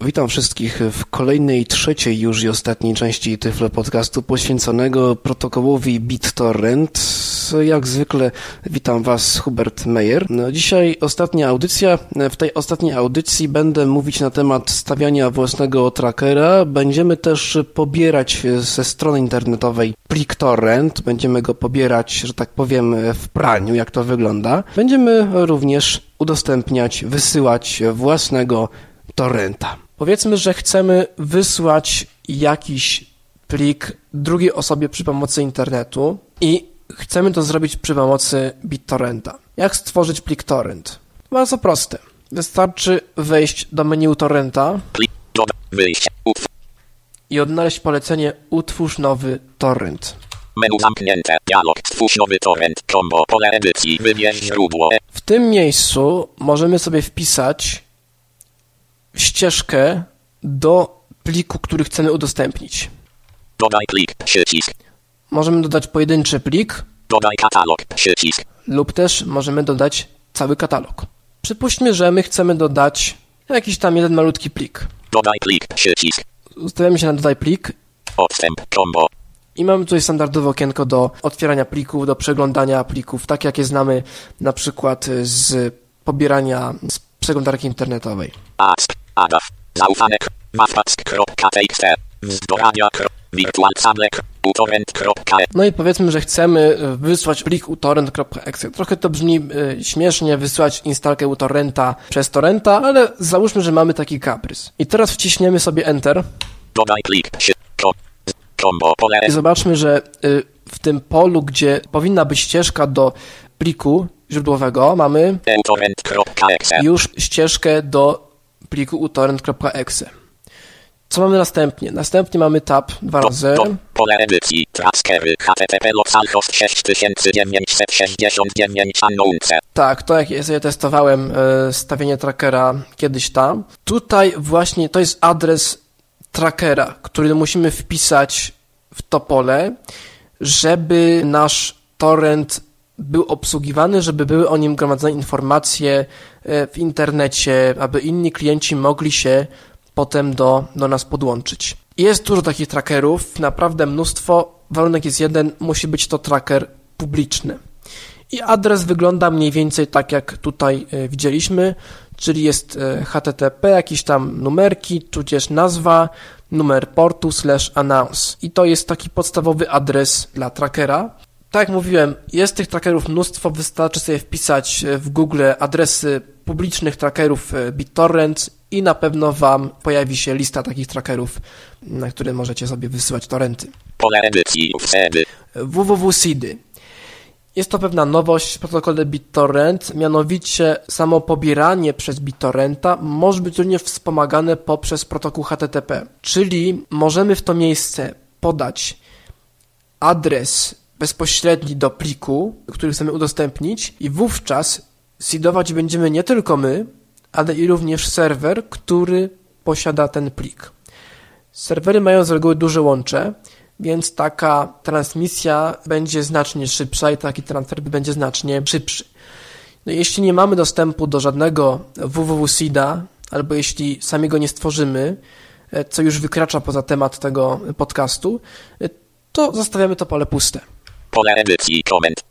Witam wszystkich w kolejnej, trzeciej już i ostatniej części Tyflo Podcastu poświęconego protokołowi BitTorrent. Jak zwykle witam Was, Hubert Meyer. No, dzisiaj ostatnia audycja. W tej ostatniej audycji będę mówić na temat stawiania własnego trackera. Będziemy też pobierać ze strony internetowej plik torrent. Będziemy go pobierać, że tak powiem, w praniu, jak to wygląda. Będziemy również udostępniać, wysyłać własnego torrenta. Powiedzmy, że chcemy wysłać jakiś plik drugiej osobie przy pomocy internetu i chcemy to zrobić przy pomocy BitTorrenta. Jak stworzyć plik torrent? Bardzo proste. Wystarczy wejść do menu torrenta i odnaleźć polecenie utwórz nowy torrent. Menu zamknięte. Dialog. Stwórz nowy torrent. Combo. Pole edycji. Wybierz źródło. W tym miejscu możemy sobie wpisać ścieżkę do pliku, który chcemy udostępnić. Dodaj plik. Przycisk. Możemy dodać pojedynczy plik Dodaj katalog. Przycisk. lub też możemy dodać cały katalog. Przypuśćmy, że my chcemy dodać jakiś tam jeden malutki plik. Dodaj plik. Przycisk. Ustawiamy się na dodaj plik Odstęp. Combo. i mamy tutaj standardowe okienko do otwierania plików, do przeglądania plików, tak jakie znamy na przykład z pobierania z przeglądarki internetowej. ASP. ADAF. Zaufane. Mappack.txt. Wzdorania. Utorrent.e No i powiedzmy, że chcemy wysłać plik utorrent.exe. Trochę to brzmi y, śmiesznie, wysłać instalkę utorrenta przez torrenta, ale załóżmy, że mamy taki kaprys. I teraz wciśniemy sobie Enter Dodaj plik. I zobaczmy, że y, w tym polu, gdzie powinna być ścieżka do pliku źródłowego, mamy już ścieżkę do pliku utorrent.exe. Co mamy następnie? Następnie mamy tab dwa razy. Do, pole edycji. Traskery. HTTP localhost 6969 unknownce. Tak, to jak ja sobie testowałem e, stawienie trackera kiedyś tam. Tutaj właśnie to jest adres trackera, który musimy wpisać w to pole, żeby nasz torrent był obsługiwany, żeby były o nim gromadzone informacje e, w internecie, aby inni klienci mogli się potem do, do nas podłączyć. Jest dużo takich trackerów, naprawdę mnóstwo. Warunek jest jeden, musi być to tracker publiczny. I adres wygląda mniej więcej tak, jak tutaj e, widzieliśmy, czyli jest e, http, jakieś tam numerki, tudzież nazwa, numer portu slash announce. I to jest taki podstawowy adres dla trackera. Tak jak mówiłem, jest tych trackerów mnóstwo, wystarczy sobie wpisać e, w Google adresy publicznych trackerów e, BitTorrent i na pewno Wam pojawi się lista takich trackerów, na które możecie sobie wysyłać torrenty. Pole edycji. Wtedy. www.seedy. Jest to pewna nowość w protokole BitTorrent, mianowicie samo pobieranie przez BitTorrenta może być również wspomagane poprzez protokół HTTP, czyli możemy w to miejsce podać adres bezpośredni do pliku, który chcemy udostępnić i wówczas seedować będziemy nie tylko my, ale i również serwer, który posiada ten plik. Serwery mają z reguły duże łącze, więc taka transmisja będzie znacznie szybsza i taki transfer będzie znacznie szybszy. No, jeśli nie mamy dostępu do żadnego www-seeda, albo jeśli sami go nie stworzymy, co już wykracza poza temat tego podcastu, to zostawiamy to pole puste. Pole edycji. Koment.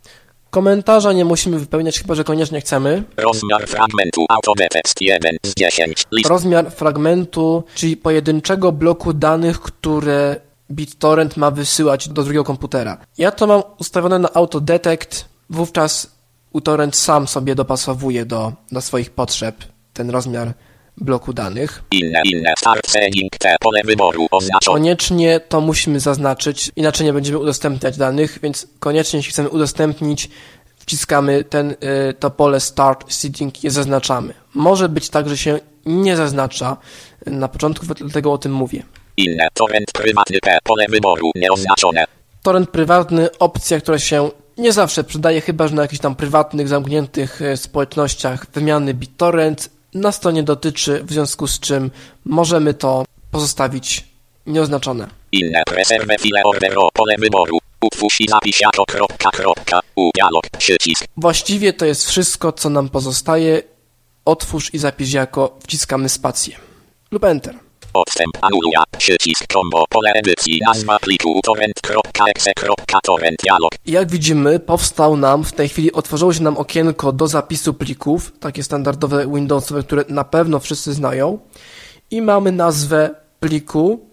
Komentarza nie musimy wypełniać, chyba że koniecznie chcemy. Rozmiar fragmentu. Autodetekst 1 z 10. List. Rozmiar fragmentu, czyli pojedynczego bloku danych, które BitTorrent ma wysyłać do drugiego komputera. Ja to mam ustawione na autodetect, wówczas uTorrent sam sobie dopasowuje do, do swoich potrzeb ten rozmiar bloku danych. Inne, inne. Start setting. T. Pole wyboru. Koniecznie to musimy zaznaczyć, inaczej nie będziemy udostępniać danych, więc koniecznie jeśli chcemy udostępnić, wciskamy ten, y, to pole Start Seeding i zaznaczamy. Może być tak, że się nie zaznacza na początku, dlatego o tym mówię. Inne. Torrent prywatny. P. Pole wyboru. Nieoznaczone. Torrent prywatny, opcja, która się nie zawsze przydaje, chyba że na jakichś tam prywatnych, zamkniętych e, społecznościach wymiany BitTorrent. Nas to nie dotyczy, w związku z czym możemy to pozostawić nieoznaczone. Inne. Preserve file ordero. Pole wyboru. Utwórz i zapisz jako kropka, kropka, u dialog, przycisk. Właściwie to jest wszystko, co nam pozostaje. Otwórz i zapisz jako wciskamy spację lub Enter. Odstęp anuluja, przycisk combo, pole edycji, nazwa pliku, torrent.exe.torrent, dialog. Jak widzimy, powstał nam, w tej chwili otworzyło się nam okienko do zapisu plików, takie standardowe Windowsowe, które na pewno wszyscy znają. I mamy nazwę pliku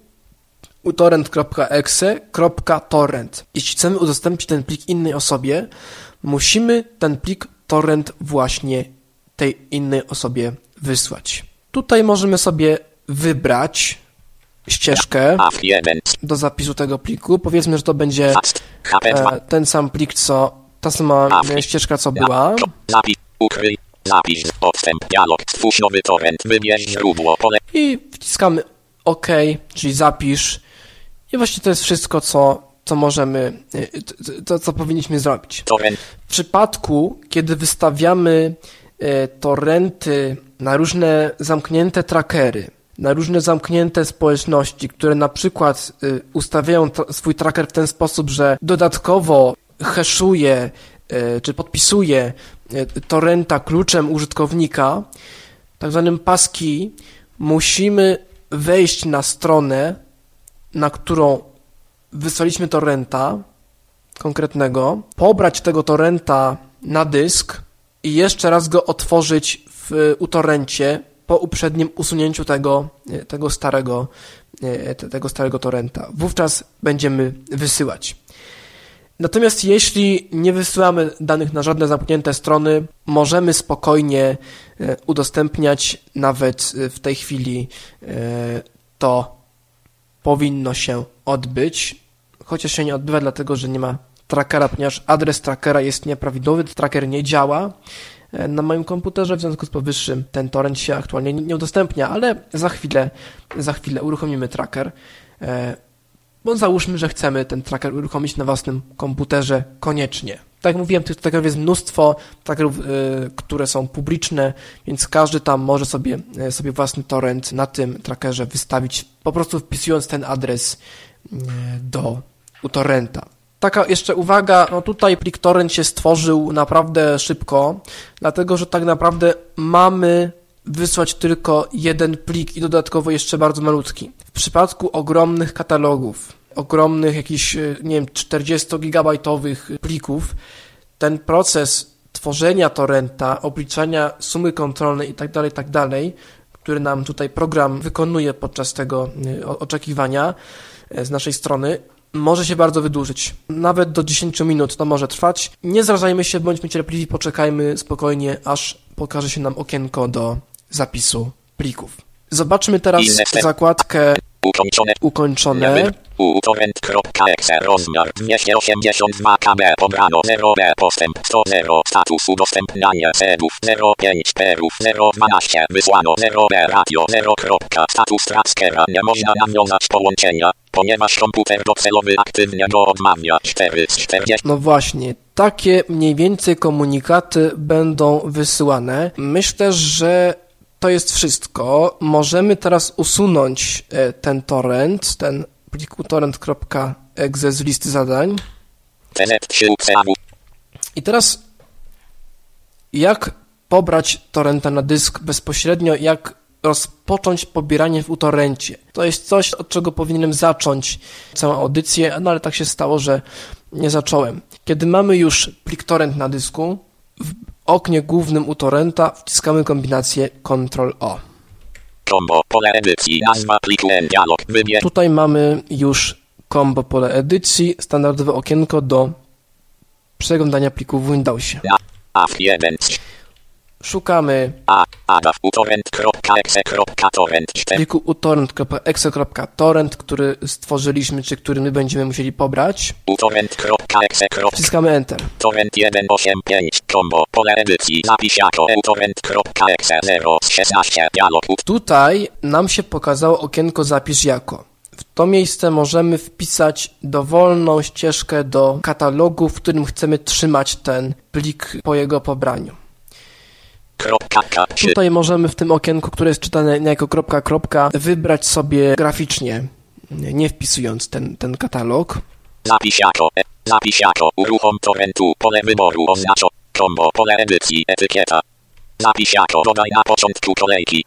utorrent.exe.torrent. Jeśli chcemy udostępnić ten plik innej osobie, musimy ten plik torrent właśnie tej innej osobie wysłać. Tutaj możemy sobie wybrać ścieżkę AF1, do zapisu tego pliku. Powiedzmy, że to będzie fast, HP2, e, ten sam plik, co ta sama e, ścieżka, co była. Zapisz, ukryj, zapisz, odstęp, dialog, stwórz nowy torrent, wybierz źródło, pole, I wciskamy OK, czyli zapisz. I właśnie to jest wszystko, co, co możemy, e, to, co powinniśmy zrobić. torrent, W przypadku, kiedy wystawiamy e, torrenty na różne zamknięte trackery, na różne zamknięte społeczności, które na przykład e, ustawiają swój tracker w ten sposób, że dodatkowo haszuje e, czy podpisuje e, torrenta kluczem użytkownika, tak zwanym passkey, musimy wejść na stronę, na którą wysłaliśmy torrenta konkretnego, pobrać tego torrenta na dysk i jeszcze raz go otworzyć w utorrencie po uprzednim usunięciu tego, e, tego starego e, te- tego starego torrenta. Wówczas będziemy wysyłać. Natomiast jeśli nie wysyłamy danych na żadne zamknięte strony, możemy spokojnie e, udostępniać nawet w tej chwili to powinno się odbyć, chociaż się nie odbywa dlatego, że nie ma trackera, ponieważ adres trackera jest nieprawidłowy, tracker nie działa na moim komputerze, w związku z powyższym ten torrent się aktualnie nie udostępnia, ale za chwilę, za chwilę uruchomimy tracker. E, bo załóżmy, że chcemy ten tracker uruchomić na własnym komputerze koniecznie. Tak jak mówiłem, tych trackerów jest mnóstwo, trackerów, y, które są publiczne, więc każdy tam może sobie, sobie własny torrent na tym trackerze wystawić, po prostu wpisując ten adres y, do utorrenta. Taka jeszcze uwaga, no tutaj plik torrent się stworzył naprawdę szybko, dlatego że tak naprawdę mamy wysłać tylko jeden plik i dodatkowo jeszcze bardzo malutki. W przypadku ogromnych katalogów, ogromnych jakichś, e, nie wiem, 40-gigabajtowych plików, ten proces tworzenia torrenta, obliczania sumy kontrolnej itd., itd., który nam tutaj program wykonuje podczas tego e, oczekiwania e, z naszej strony, może się bardzo wydłużyć. Nawet do 10 minut to może trwać. Nie zrażajmy się, bądźmy cierpliwi, poczekajmy spokojnie, aż pokaże się nam okienko do zapisu plików. Zobaczmy teraz zakładkę ukończone, ukończone. utorrent.exe, rozmiar 282 kb, pobrano 0b, postęp 100, 0, status udostępniania cedów 05 perów 012, wysłano 0b, radio 0. Status trackera, nie można nawiązać połączenia, ponieważ komputer docelowy aktywnie go odmawia 4 z 40. No właśnie, takie mniej więcej komunikaty będą wysyłane. Myślę, że to jest wszystko. Możemy teraz usunąć e, ten torrent, ten plik torrent.exe z listy zadań. TZ3 CAW, I teraz jak pobrać torrenta na dysk bezpośrednio, jak rozpocząć pobieranie w utorencie. To jest coś, od czego powinienem zacząć całą audycję, no ale tak się stało, że nie zacząłem. Kiedy mamy już plik torrent na dysku, w oknie głównym utorenta wciskamy kombinację Ctrl-O. Kombo, pole edycji, nazwa pliku, dialog, wybier. Tutaj mamy już kombo pole edycji, standardowe okienko do przeglądania plików w Windowsie. A, Szukamy pliku utorrent.exe.torrent, który stworzyliśmy, czy który my będziemy musieli pobrać. Wciskamy Enter. Torrent 185 combo pole edycji zapis jako utorrent.exe 0 16 dialog. Tutaj nam się pokazało okienko zapisz jako. W to miejsce możemy wpisać dowolną ścieżkę do katalogu, w którym chcemy trzymać ten plik po jego pobraniu kropka, K, 3, Tutaj możemy w tym okienku, które jest czytane jako kropka, kropka, wybrać sobie graficznie, nie wpisując ten, ten katalog. Zapisz jako uruchom torrentu. Pole wyboru oznaczo. Combo. Pole edycji. Etykieta. Zapisz jako dodaj na początku kolejki.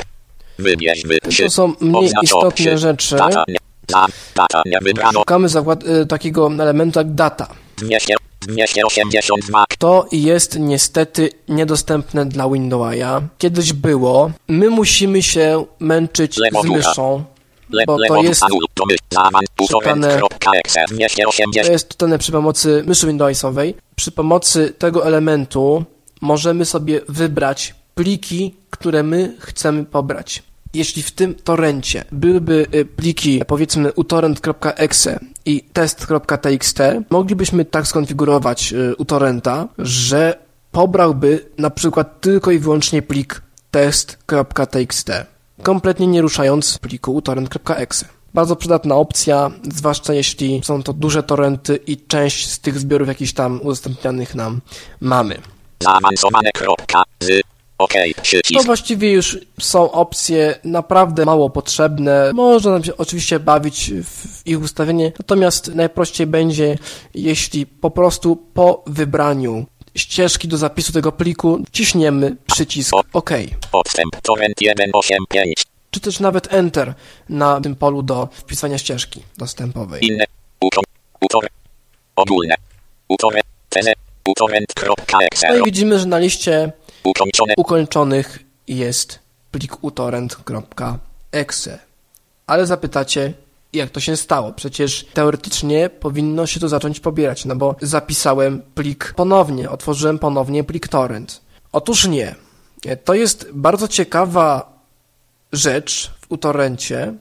Wybierz wy. To są mniej Oznaczo istotne przy. rzeczy. Data nie. Za, data nie wybrano. Szukamy zakład, y, takiego elementu jak data. 200, 282. To jest niestety niedostępne dla Windowsa. Kiedyś było. My musimy się męczyć Lewo z myszą, bo to jest. 280. to jest czytane przy pomocy myszy Windowsowej. Przy pomocy tego elementu możemy sobie wybrać pliki, które my chcemy pobrać. Jeśli w tym torrencie byłyby y, pliki powiedzmy utorrent.exe i test.txt, moglibyśmy tak skonfigurować y, utorrenta, że pobrałby na przykład tylko i wyłącznie plik test.txt, kompletnie nie ruszając pliku utorrent.exe. Bardzo przydatna opcja, zwłaszcza jeśli są to duże torrenty i część z tych zbiorów jakichś tam udostępnianych nam mamy. Zaawansowane. Kropka. Z. OK. To Przycisk. właściwie już są opcje naprawdę mało potrzebne. Można nam się oczywiście bawić w ich ustawienie, natomiast najprościej będzie, jeśli po prostu po wybraniu ścieżki do zapisu tego pliku wciśniemy przycisk OK, Odstęp. Torrent 185. czy też nawet Enter na tym polu do wpisania ścieżki dostępowej. Inne. Utor. Utor. Ogólne. Utorrent. Utorrent.exe. No i widzimy, że na liście Ukończonych jest plik utorrent.exe. Ale zapytacie, jak to się stało? Przecież teoretycznie powinno się to zacząć pobierać, no bo zapisałem plik ponownie, otworzyłem ponownie plik torrent. Otóż nie. To jest bardzo ciekawa rzecz w utorrencie,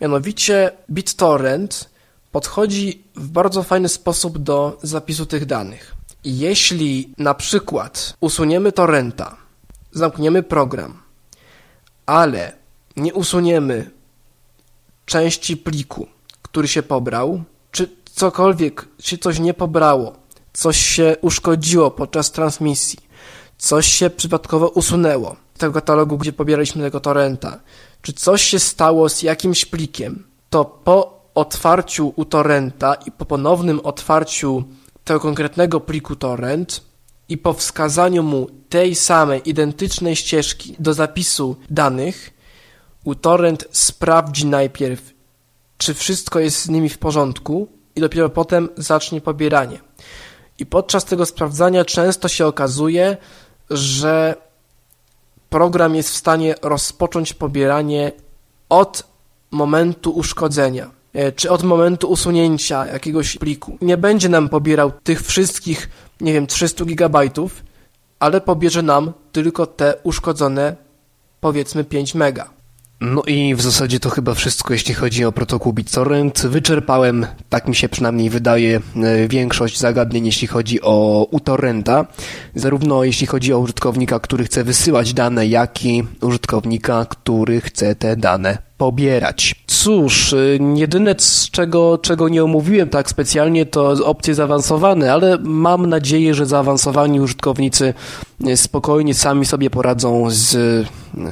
mianowicie BitTorrent podchodzi w bardzo fajny sposób do zapisu tych danych. Jeśli na przykład usuniemy torrenta, zamkniemy program, ale nie usuniemy części pliku, który się pobrał, czy cokolwiek się coś nie pobrało, coś się uszkodziło podczas transmisji, coś się przypadkowo usunęło z tego katalogu, gdzie pobieraliśmy tego torrenta, czy coś się stało z jakimś plikiem, to po otwarciu u torrenta i po ponownym otwarciu tego konkretnego pliku torrent i po wskazaniu mu tej samej identycznej ścieżki do zapisu danych, uTorrent sprawdzi najpierw, czy wszystko jest z nimi w porządku i dopiero potem zacznie pobieranie. I podczas tego sprawdzania często się okazuje, że program jest w stanie rozpocząć pobieranie od momentu uszkodzenia, czy od momentu usunięcia jakiegoś pliku. Nie będzie nam pobierał tych wszystkich, nie wiem, 300 gigabajtów, ale pobierze nam tylko te uszkodzone, powiedzmy 5 mega. No i w zasadzie to chyba wszystko, jeśli chodzi o protokół BitTorrent. Wyczerpałem, tak mi się przynajmniej wydaje, e, większość zagadnień, jeśli chodzi o uTorrenta. Zarówno jeśli chodzi o użytkownika, który chce wysyłać dane, jak i użytkownika, który chce te dane pobierać. Cóż, y, jedyne z czego, czego nie omówiłem tak specjalnie to opcje zaawansowane, ale mam nadzieję, że zaawansowani użytkownicy y, spokojnie sami sobie poradzą z,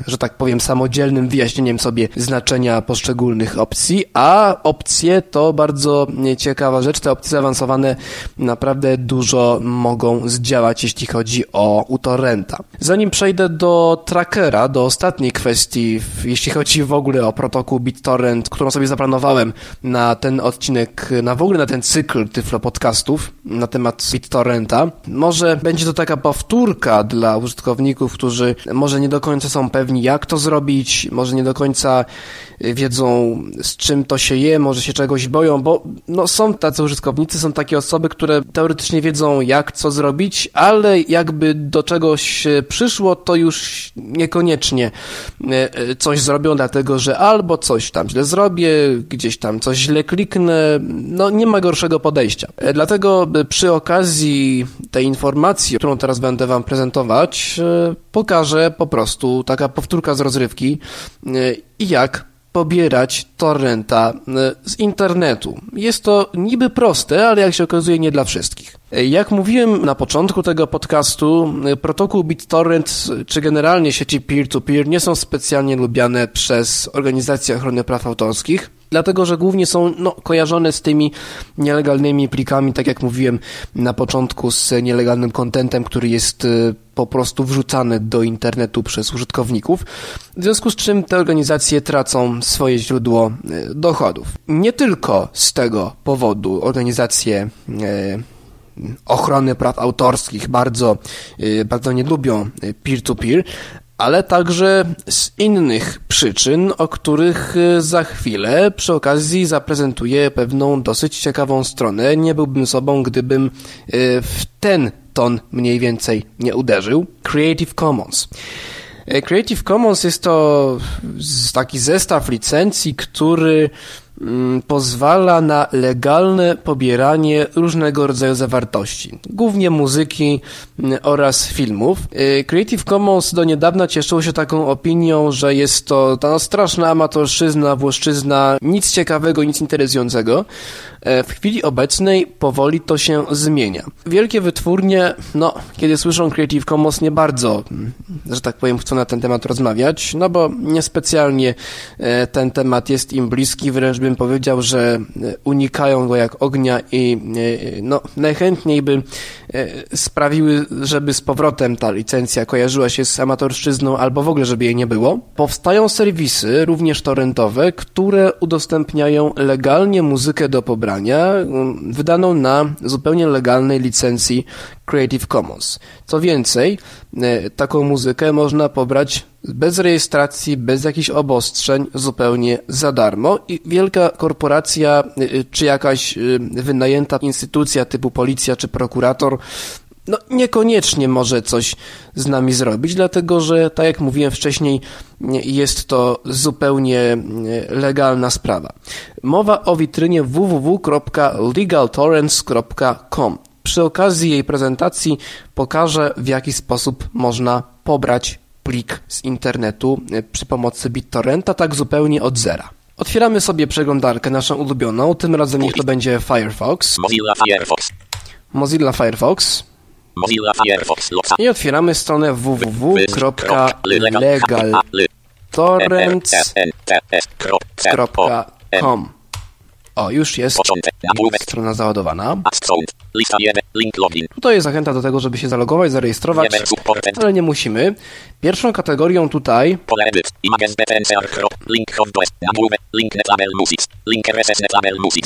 że tak powiem, samodzielnym wyjaśnieniem sobie znaczenia poszczególnych opcji, a opcje to bardzo ciekawa rzecz. Te opcje zaawansowane naprawdę dużo mogą zdziałać, jeśli chodzi o uTorrenta. Zanim przejdę do trackera, do ostatniej kwestii, jeśli chodzi w ogóle o protokół BitTorrent, którą sobie zaplanowałem na ten odcinek, na w ogóle na ten cykl Tyflo podcastów na temat BitTorrenta. Może będzie to taka powtórka dla użytkowników, którzy może nie do końca są pewni, jak to zrobić, może nie do końca wiedzą, z czym to się je, może się czegoś boją, bo no, są tacy użytkownicy, są takie osoby, które teoretycznie wiedzą, jak co zrobić, ale jakby do czegoś przyszło, to już niekoniecznie e, e, coś zrobią, dlatego że albo coś tam źle zrobię, gdzieś tam coś źle kliknę, no nie ma gorszego podejścia. E, Dlatego przy okazji tej informacji, którą teraz będę Wam prezentować, pokażę po prostu taka powtórka z rozrywki i jak pobierać torrenta e, z internetu. Jest to niby proste, ale jak się okazuje nie dla wszystkich. E, Jak mówiłem na początku tego podcastu, e, protokół BitTorrent czy generalnie sieci peer-to-peer nie są specjalnie lubiane przez organizacje ochrony praw autorskich. Dlatego że głównie są no, kojarzone z tymi nielegalnymi plikami, tak jak mówiłem na początku, z nielegalnym kontentem, który jest y, po prostu wrzucany do internetu przez użytkowników, w związku z czym te organizacje tracą swoje źródło y, dochodów. Nie tylko z tego powodu organizacje y, ochrony praw autorskich bardzo, bardzo nie lubią peer-to-peer, ale także z innych przyczyn, o których e, za chwilę przy okazji zaprezentuję pewną dosyć ciekawą stronę. Nie byłbym sobą, gdybym e, w ten ton mniej więcej nie uderzył. Creative Commons. E, Creative Commons jest to taki zestaw licencji, który pozwala na legalne pobieranie różnego rodzaju zawartości, głównie muzyki mm, oraz filmów. Y, Creative Commons do niedawna cieszyło się taką opinią, że jest to ta straszna amatorszczyzna, włoszczyzna, nic ciekawego, nic interesującego. E, w chwili obecnej powoli to się zmienia. Wielkie wytwórnie, no, kiedy słyszą Creative Commons, nie bardzo, mm, że tak powiem, chcą na ten temat rozmawiać, no bo niespecjalnie e, ten temat jest im bliski, wręcz bym powiedział, że e, unikają go jak ognia i no, najchętniej by sprawiły, żeby z powrotem ta licencja kojarzyła się z amatorszczyzną albo w ogóle, żeby jej nie było. Powstają serwisy, również torrentowe, które udostępniają legalnie muzykę do pobrania Um, wydaną na zupełnie legalnej licencji Creative Commons. Co więcej, e, taką muzykę można pobrać bez rejestracji, bez jakichś obostrzeń, zupełnie za darmo i wielka korporacja e, czy jakaś e, wynajęta instytucja typu policja czy prokurator no niekoniecznie może coś z nami zrobić, dlatego że, tak jak mówiłem wcześniej, jest to zupełnie legalna sprawa. Mowa o witrynie www.legaltorrents.com. Przy okazji jej prezentacji pokażę, w jaki sposób można pobrać plik z internetu e, przy pomocy BitTorrenta, tak zupełnie od zera. Otwieramy sobie przeglądarkę naszą ulubioną, tym razem niech to będzie Firefox. Mozilla Firefox. Mozilla Firefox. Mozilla Firefox. I otwieramy stronę www.legaltorrents.com. O, już jest strona załadowana. Lista 1, link login. Tutaj jest zachęta do tego, żeby się zalogować, zarejestrować, ale nie musimy. Pierwszą kategorią tutaj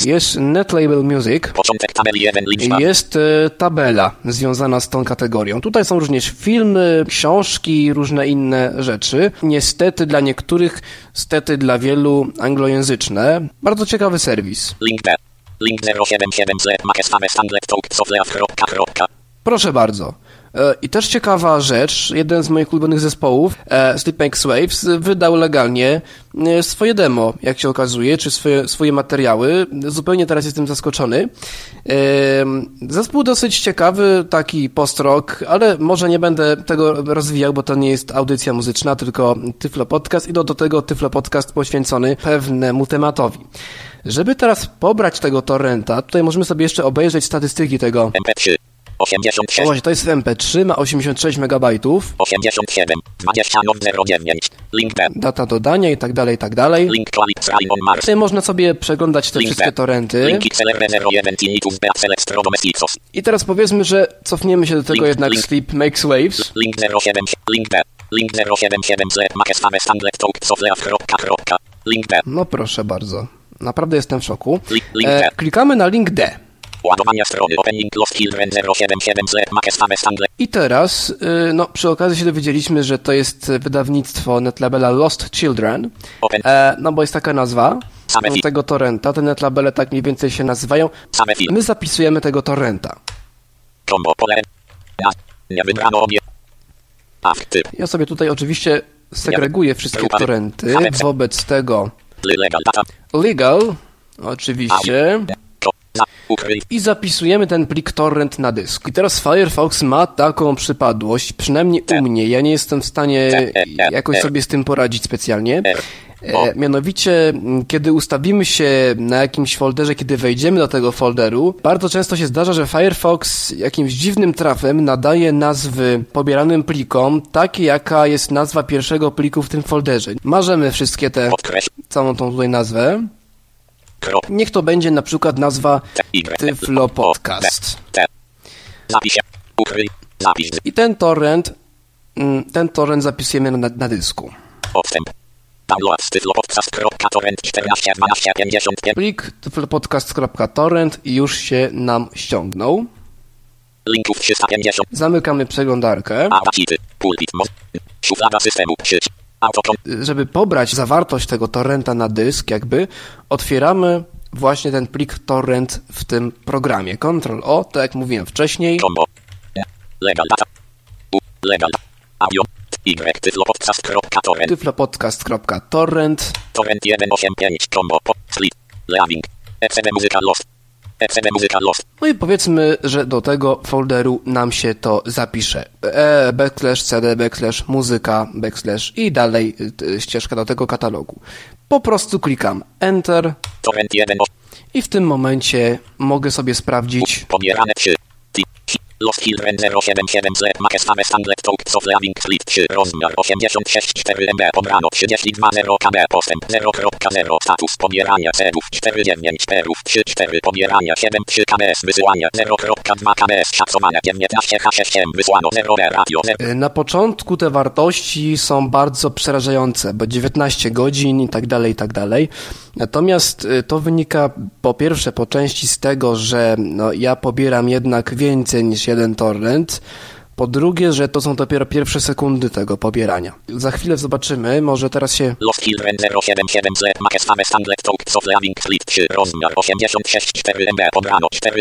jest Netlabel Music. Początek tabeli 1, link 2. Jest e, tabela związana z tą kategorią. Tutaj są również filmy, książki, różne inne rzeczy. Niestety dla niektórych, stety dla wielu anglojęzyczne. Bardzo ciekawy serwis. Link. Link 077 Proszę bardzo. E, I też ciekawa rzecz, jeden z moich ulubionych zespołów, e, Sleep Waves, wydał legalnie e, swoje demo, jak się okazuje, czy swoje, swoje materiały. Zupełnie teraz jestem zaskoczony. Zespół dosyć ciekawy, taki post-rock, ale może nie będę tego rozwijał, bo to nie jest audycja muzyczna, tylko Tyflo Podcast i do, do tego Tyflo Podcast poświęcony pewnemu tematowi. Żeby teraz pobrać tego torrenta, tutaj możemy sobie jeszcze obejrzeć statystyki tego. MP3. 86. O, właśnie, to jest MP3, ma 86 MB. 87. 20.09. Link B. Data dodania i tak dalej, i tak dalej. Link Quality on Mars. Tutaj można sobie przeglądać te Link wszystkie B. torrenty. Link XLR01 Tinnitus B. I teraz powiedzmy, że cofniemy się do tego Link, jednak link. Sleep Makes Waves. Link 07. Link B. Link 077 z Makesfame Stanglet Talk Sofleaf. Kropka, kropka. Link B. No proszę bardzo. Naprawdę jestem w szoku. E, klikamy na link D. Ładowania strony Opening Lost Children 077 z Makesfame Stanglet. I teraz, y, no przy okazji się dowiedzieliśmy, że to jest wydawnictwo netlabela Lost Children. E, no bo jest taka nazwa fi- tego torrenta. Te netlabele tak mniej więcej się nazywają. My zapisujemy tego torrenta. Ja sobie tutaj oczywiście segreguję wszystkie torrenty. Wobec tego Legal oczywiście, i zapisujemy ten plik torrent na dysk. I teraz Firefox ma taką przypadłość, przynajmniej u mnie, ja nie jestem w stanie jakoś sobie z tym poradzić specjalnie. E, mianowicie, kiedy ustawimy się na jakimś folderze, kiedy wejdziemy do tego folderu, bardzo często się zdarza, że Firefox jakimś dziwnym trafem nadaje nazwy pobieranym plikom, takie jaka jest nazwa pierwszego pliku w tym folderze. Marzemy wszystkie te, całą tą tutaj nazwę. Krop. Niech to będzie na przykład nazwa T. Y. Tyflo Podcast. T. Zapisie. Ukryj. Zapis. I ten torrent, mm, ten torrent zapisujemy na, na dysku. Odstęp. Download z tyflopodcast.torrent 14 12 55. Plik tyflopodcast.torrent już się nam ściągnął. Linków 350. Zamykamy przeglądarkę. Abacity. Pulpit. Moz. Szuflada systemu. Sieć. Autokon. Żeby pobrać zawartość tego torrenta na dysk, jakby otwieramy właśnie ten plik torrent w tym programie. Ctrl O, tak jak mówiłem wcześniej. Combo. Legal data. Legal. Audio. Y. Tyflopodcast.torrent. tyflopodcast.torrent Torrent 185. Combo. Po. Split. Leaving. ECD Musical Lost. ECD Musical Lost. No i powiedzmy, że do tego folderu nam się to zapisze. E, backslash cd, backslash muzyka, backslash i dalej y, ścieżka do tego katalogu. Po prostu klikam Enter Torrent 1. i w tym momencie mogę sobie sprawdzić, Pobierane 3. Lost Children 077 Z. Makestame Standlet Talk of Leaving Split 3. Rozmiar 86,4 MB. Pobrano 32,0 KB. Postęp 0.0. Status pobierania cedów 4,9 perów 3,4. Pobierania 7,3 KBS. Wysyłania 0.2 KBS. Szacowane 15 H6M. Wysłano 0 B. Radio 0. y, na początku te wartości są bardzo przerażające, bo 19 godzin i tak dalej, i tak dalej. Natomiast y, to wynika po pierwsze po części z tego, że no, ja pobieram jednak więcej niż jeden torrent. Po drugie, że to są dopiero pierwsze sekundy tego pobierania. Za chwilę zobaczymy, może teraz się Lost Children 077 Z. Standlet Talk Split 3. Rozmiar 86,4 MB. Pobrano 4,12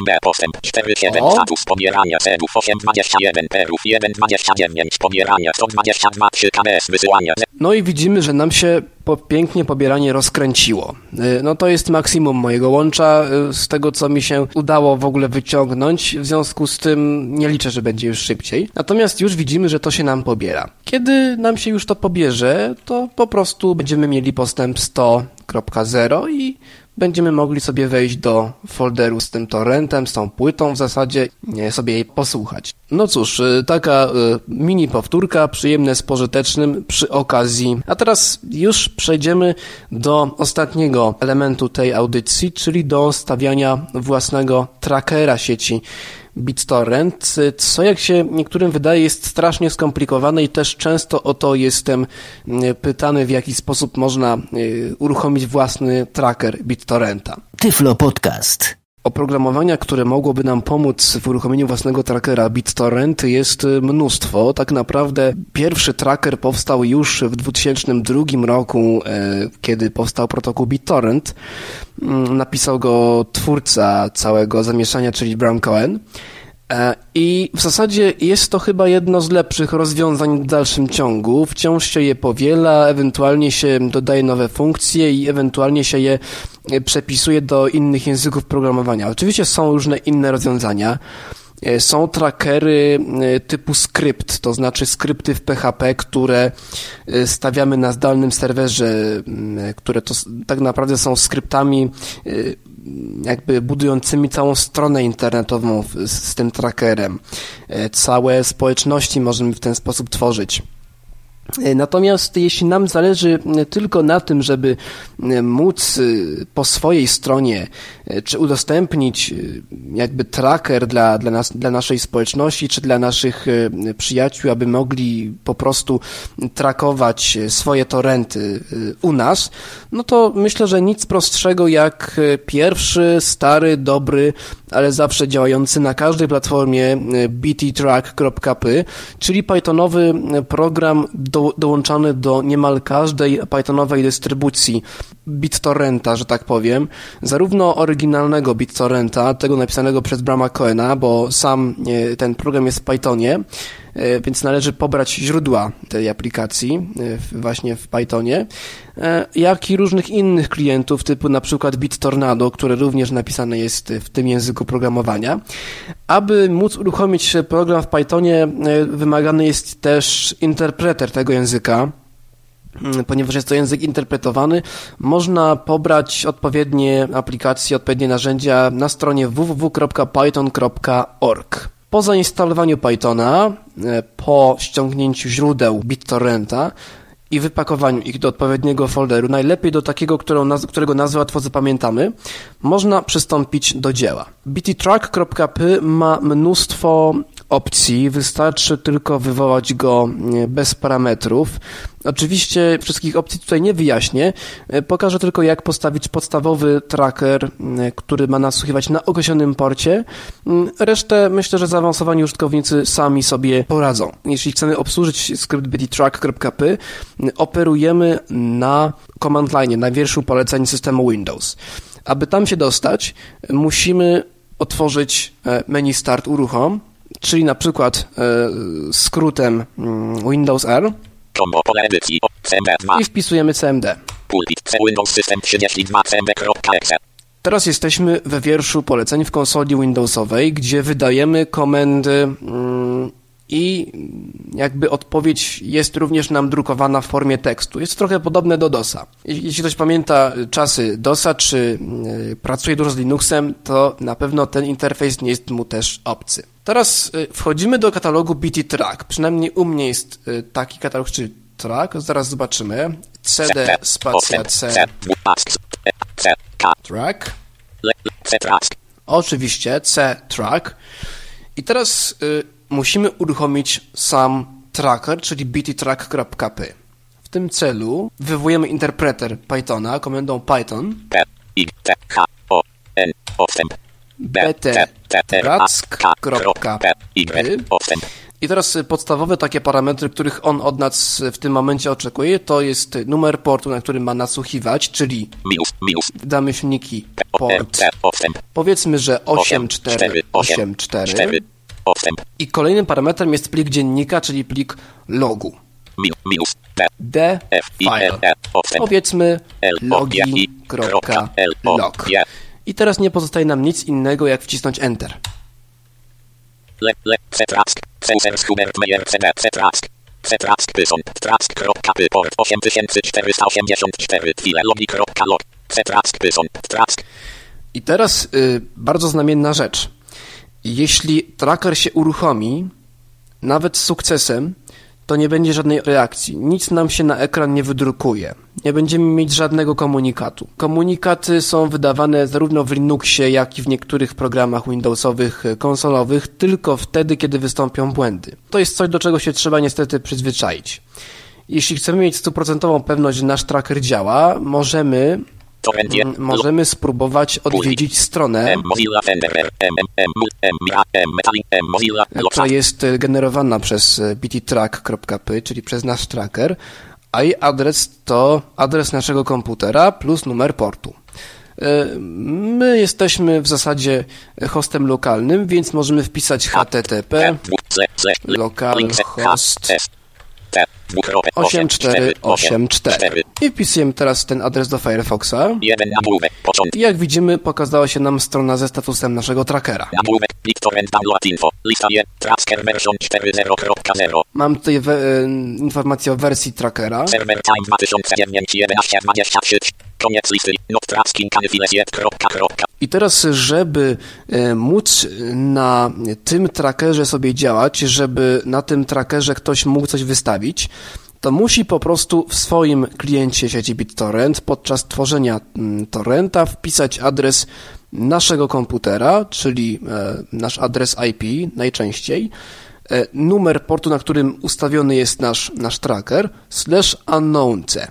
MB. Postęp 4,7. O. Status pobierania cedów 8,21 perów 1,29. Pobierania 122,3 KBS. Wysyłania No i widzimy, że nam się po, pięknie pobieranie rozkręciło. Y, No to jest maksimum mojego łącza y, z tego, co mi się udało w ogóle wyciągnąć. W związku z tym nie liczę, że będzie już szybciej. Natomiast już widzimy, że to się nam pobiera. Kiedy nam się już to pobierze, to po prostu będziemy mieli postęp 100.0 i będziemy mogli sobie wejść do folderu z tym torrentem, z tą płytą w zasadzie, sobie jej posłuchać. No cóż, y, taka y, mini powtórka, przyjemne z pożytecznym przy okazji. A teraz już przejdziemy do ostatniego elementu tej audycji, czyli do stawiania własnego trackera sieci BitTorrent, co jak się niektórym wydaje jest strasznie skomplikowane i też często o to jestem y, pytany, w jaki sposób można y, uruchomić własny tracker BitTorrenta. Tyflo Podcast. Oprogramowania, które mogłoby nam pomóc w uruchomieniu własnego trackera BitTorrent jest y, mnóstwo. Tak naprawdę pierwszy tracker powstał już w 2002 roku, e, kiedy powstał protokół BitTorrent. Mm, Napisał go twórca całego zamieszania, czyli Bram Cohen. I w zasadzie jest to chyba jedno z lepszych rozwiązań w dalszym ciągu. Wciąż się je powiela, ewentualnie się dodaje nowe funkcje i ewentualnie się je e, przepisuje do innych języków programowania. Oczywiście są różne inne rozwiązania. E, Są trackery e, typu skrypt, to znaczy skrypty w PHP, które stawiamy na zdalnym serwerze, które to tak naprawdę są skryptami jakby budującymi całą stronę internetową z, z tym trackerem. E, Całe społeczności możemy w ten sposób tworzyć. E, Natomiast jeśli nam zależy tylko na tym, żeby móc e, po swojej stronie e, czy udostępnić e, jakby tracker dla, dla, nas, dla naszej społeczności czy dla naszych e, przyjaciół, aby mogli po prostu trakować e, swoje torenty u nas, no to myślę, że nic prostszego jak pierwszy, stary, dobry, ale zawsze działający na każdej platformie bttrack.py, czyli Pythonowy program do, dołączany do niemal każdej Pythonowej dystrybucji BitTorrenta, że tak powiem, zarówno oryginalnego BitTorrenta, tego napisanego przez Brama Cohena, bo sam e, ten program jest w Pythonie, więc należy pobrać źródła tej aplikacji e, właśnie w Pythonie, e, jak i różnych innych klientów typu na przykład BitTornado, które również napisane jest w tym języku programowania. Aby móc uruchomić program w Pythonie e, wymagany jest też interpreter tego języka. Mm, Ponieważ jest to język interpretowany, można pobrać odpowiednie aplikacje, odpowiednie narzędzia na stronie www.python.org. Po zainstalowaniu Pythona, e, po ściągnięciu źródeł BitTorrenta i wypakowaniu ich do odpowiedniego folderu, najlepiej do takiego, którego nazwę łatwo zapamiętamy, można przystąpić do dzieła. bttrack.py ma mnóstwo opcji, wystarczy tylko wywołać go bez parametrów. Oczywiście wszystkich opcji tutaj nie wyjaśnię, pokażę tylko jak postawić podstawowy tracker, który ma nasłuchiwać na określonym porcie. Resztę myślę, że zaawansowani użytkownicy sami sobie poradzą. Jeśli chcemy obsłużyć skrypt bttrack.py, operujemy na command line, na wierszu poleceń systemu Windows. Aby tam się dostać, musimy otworzyć e, menu Start Uruchom, czyli na przykład e, skrótem Windows R i wpisujemy cmd. Teraz jesteśmy we wierszu poleceń w konsoli Windowsowej, gdzie wydajemy komendy mm, i jakby odpowiedź jest również nam drukowana w formie tekstu. Jest trochę podobne do DOSa. Jeśli ktoś pamięta czasy DOSa, czy e, pracuje dużo z Linuxem, to na pewno ten interfejs nie jest mu też obcy. Teraz e, wchodzimy do katalogu BT Track. Przynajmniej u mnie jest e, taki katalog, czy track. Zaraz zobaczymy. CD spacja C track. Oczywiście C track. I teraz musimy uruchomić sam tracker, czyli bttrack.py. W tym celu wywołujemy interpreter Pythona komendą python. Bttrack.py i teraz podstawowe takie parametry, których on od nas w tym momencie oczekuje, to jest numer portu, na którym ma nasłuchiwać, czyli damy silniki port. Powiedzmy, że 8484 i kolejnym parametrem jest plik dziennika, czyli plik logu. D. File. Powiedzmy logi.log. I. teraz nie pozostaje nam nic innego, jak wcisnąć Enter. Cetrask pysont trask.py port. 8484 chwile logi.log Cetrask pysont trask. I teraz y, bardzo znamienna rzecz. Jeśli tracker się uruchomi, nawet z sukcesem, to nie będzie żadnej reakcji. Nic nam się na ekran nie wydrukuje. Nie będziemy mieć żadnego komunikatu. Komunikaty są wydawane zarówno w Linuxie, jak i w niektórych programach Windowsowych, konsolowych, tylko wtedy, kiedy wystąpią błędy. To jest coś, do czego się trzeba niestety przyzwyczaić. Jeśli chcemy mieć stuprocentową pewność, że nasz tracker działa, możemy możemy spróbować odwiedzić stronę, która jest generowana przez bttrack.py, czyli przez nasz tracker, a jej adres to adres naszego komputera plus numer portu. My jesteśmy w zasadzie hostem lokalnym, więc możemy wpisać http localhost 8484. I wpisujemy teraz ten adres do Firefoxa. I jak widzimy, pokazała się nam strona ze statusem naszego trackera. Mam tutaj we, e, informację o wersji trackera. Koniec listy. I teraz, żeby e, móc na tym trackerze sobie działać, żeby na tym trackerze ktoś mógł coś wystawić, to musi po prostu w swoim kliencie sieci BitTorrent podczas tworzenia mm, torrenta wpisać adres naszego komputera, czyli e, nasz adres IP najczęściej, e, numer portu, na którym ustawiony jest nasz, nasz tracker, slash unknownce.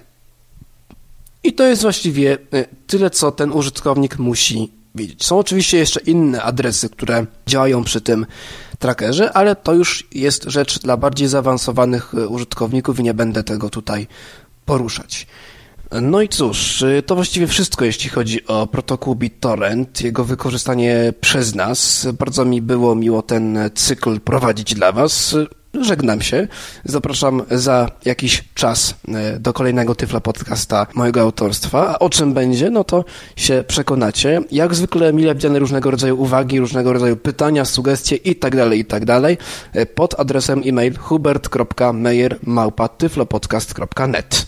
I to jest właściwie e, tyle, co ten użytkownik musi Są oczywiście jeszcze inne adresy, które działają przy tym trackerze, ale to już jest rzecz dla bardziej zaawansowanych e, użytkowników i nie będę tego tutaj poruszać. No i cóż, e, to właściwie wszystko, jeśli chodzi o protokół BitTorrent, jego wykorzystanie przez nas. Bardzo mi było miło ten cykl prowadzić dla Was żegnam się. Zapraszam za jakiś czas e, do kolejnego Tyfla Podcasta mojego autorstwa. A o czym będzie, no to się przekonacie. Jak zwykle mile widziane różnego rodzaju uwagi, różnego rodzaju pytania, sugestie i tak dalej, i tak e, pod adresem e-mail hubert.meyer.tyflopodcast.net